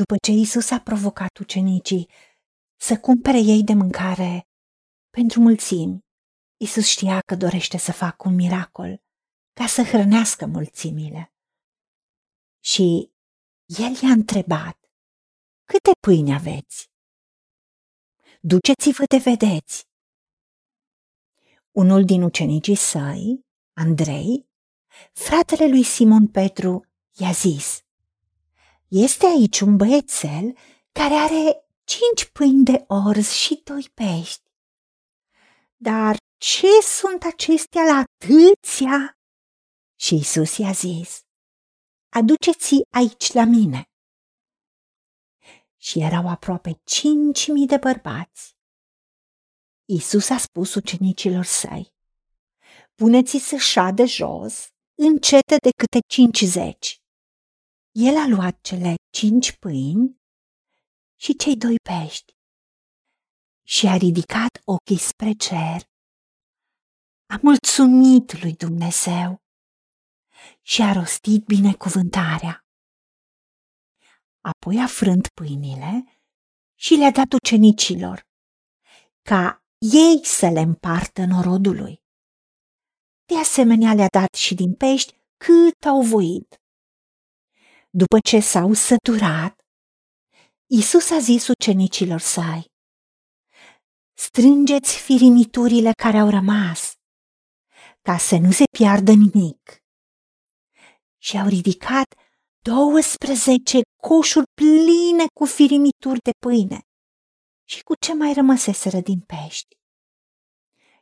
După ce Isus a provocat ucenicii să cumpere ei de mâncare pentru mulțimi, Isus știa că dorește să facă un miracol ca să hrănească mulțimile. Și el i-a întrebat, câte pâini aveți? Duceți-vă de vedeți. Unul din ucenicii săi, Andrei, fratele lui Simon Petru, i-a zis, este aici un băiețel care are cinci pâini de orz și doi pești. Dar ce sunt acestea la atâția? Și Isus i-a zis, aduceți aici la mine. Și erau aproape cinci mii de bărbați. Isus a spus ucenicilor săi, puneți să șade jos, încete de câte cincizeci. El a luat cele cinci pâini și cei doi pești și a ridicat ochii spre cer. A mulțumit lui Dumnezeu și a rostit binecuvântarea. Apoi a frânt pâinile și le-a dat ucenicilor, ca ei să le împartă norodului. De asemenea le-a dat și din pești cât au voit. După ce s-au săturat, Isus a zis ucenicilor săi, strângeți firimiturile care au rămas, ca să nu se piardă nimic. Și au ridicat 12 coșuri pline cu firimituri de pâine și cu ce mai rămăseseră din pești.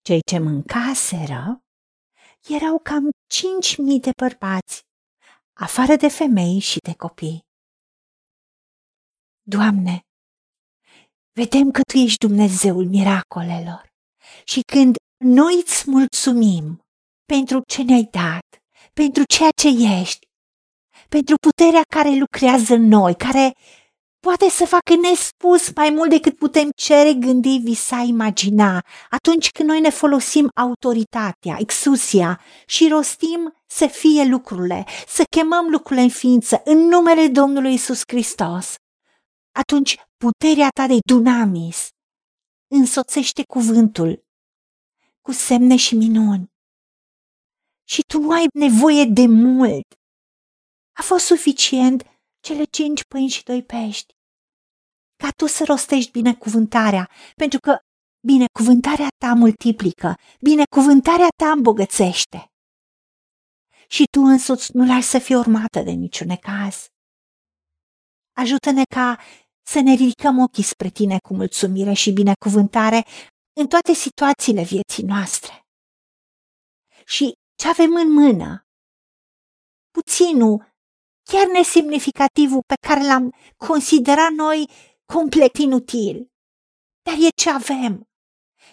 Cei ce mâncaseră erau cam cinci mii de bărbați, afară de femei și de copii. Doamne, vedem că Tu ești Dumnezeul miracolelor și când noi îți mulțumim pentru ce ne-ai dat, pentru ceea ce ești, pentru puterea care lucrează în noi, care poate să facă nespus mai mult decât putem cere, gândi, visa, imagina, atunci când noi ne folosim autoritatea, exusia și rostim să fie lucrurile, să chemăm lucrurile în ființă în numele Domnului Isus Hristos, atunci puterea ta de dunamis însoțește cuvântul cu semne și minuni. Și tu nu ai nevoie de mult. A fost suficient cele cinci pâini și doi pești. Ca tu să rostești binecuvântarea, pentru că binecuvântarea ta multiplică, binecuvântarea ta îmbogățește. Și tu însuți nu lași să fie urmată de niciun necaz. Ajută-ne ca să ne ridicăm ochii spre tine cu mulțumire și binecuvântare în toate situațiile vieții noastre. Și ce avem în mână, puținul, chiar nesemnificativul pe care l-am considerat noi complet inutil, dar e ce avem.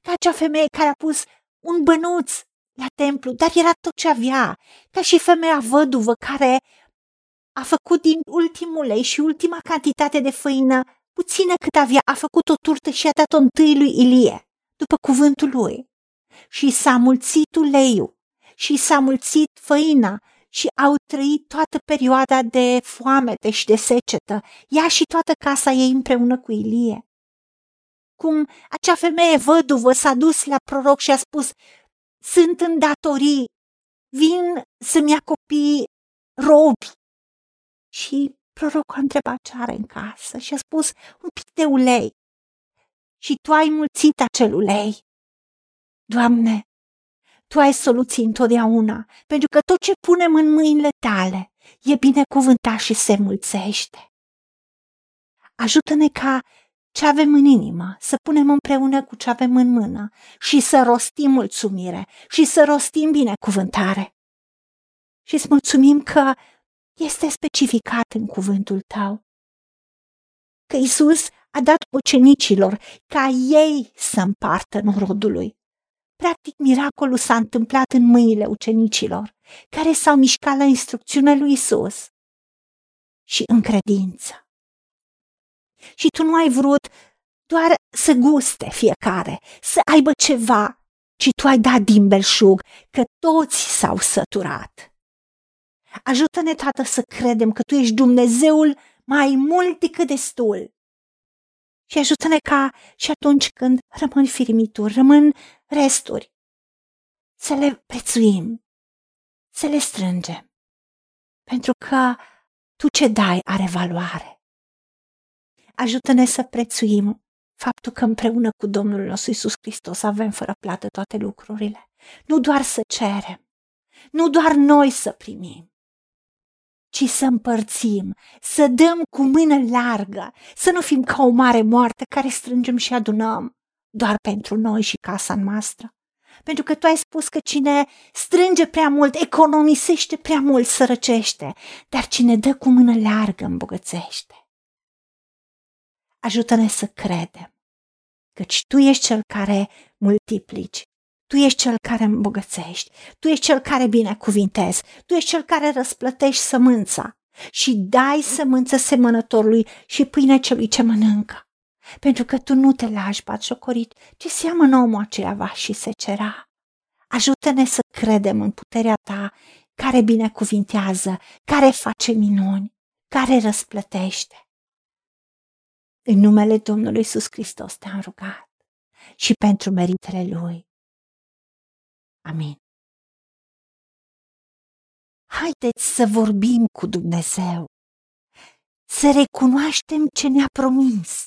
Ca acea femeie care a pus un bănuț la templu, dar era tot ce avea, ca și femeia văduvă care a făcut din ultimul lei și ultima cantitate de făină, puțină cât avea, a făcut o turtă și a dat-o întâi lui Ilie, după cuvântul lui. Și s-a mulțit uleiul și s-a mulțit făina și au trăit toată perioada de foamete și de secetă, ea și toată casa ei împreună cu Ilie. Cum acea femeie văduvă s-a dus la proroc și a spus, sunt în datorii, vin să-mi ia copii robi. Și prorocul a întrebat ce are în casă și a spus un pic de ulei. Și tu ai mulțit acel ulei. Doamne, tu ai soluții întotdeauna, pentru că tot ce punem în mâinile tale e binecuvântat și se mulțește. Ajută-ne ca ce avem în inimă să punem împreună cu ce avem în mână și să rostim mulțumire și să rostim binecuvântare. Și îți mulțumim că este specificat în cuvântul tău. Că Isus a dat ucenicilor ca ei să împartă norodului. Practic, miracolul s-a întâmplat în mâinile ucenicilor, care s-au mișcat la instrucțiunea lui Isus și în credință. Și tu nu ai vrut doar să guste fiecare, să aibă ceva, ci tu ai dat din belșug că toți s-au săturat. Ajută-ne, Tată, să credem că Tu ești Dumnezeul mai mult decât destul. Și ajută-ne ca și atunci când rămân firimituri, rămân resturi, să le prețuim, să le strângem, pentru că tu ce dai are valoare. Ajută-ne să prețuim faptul că împreună cu Domnul nostru Isus Hristos avem fără plată toate lucrurile. Nu doar să cerem, nu doar noi să primim, ci să împărțim, să dăm cu mână largă, să nu fim ca o mare moarte care strângem și adunăm doar pentru noi și casa noastră. Pentru că tu ai spus că cine strânge prea mult, economisește prea mult, sărăcește, dar cine dă cu mână largă îmbogățește. Ajută-ne să credem, căci tu ești cel care multiplici, tu ești cel care îmbogățești, tu ești cel care binecuvintezi, tu ești cel care răsplătești sămânța și dai sămânță semănătorului și pâine celui ce mănâncă. Pentru că tu nu te lași batjocorit, ci seamănă omul aceea va și se cera. Ajută-ne să credem în puterea ta care binecuvintează, care face minuni, care răsplătește. În numele Domnului Iisus Hristos te-am rugat și pentru meritele Lui. Amin. Haideți să vorbim cu Dumnezeu, să recunoaștem ce ne-a promis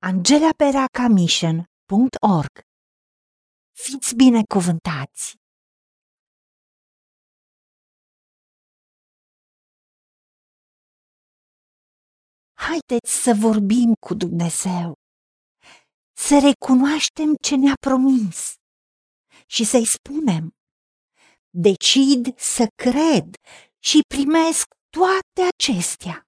www.angelaperacamission.org. Fiți binecuvântați! Haideți să vorbim cu Dumnezeu, să recunoaștem ce ne-a promis și să-i spunem, decid să cred și primesc toate acestea.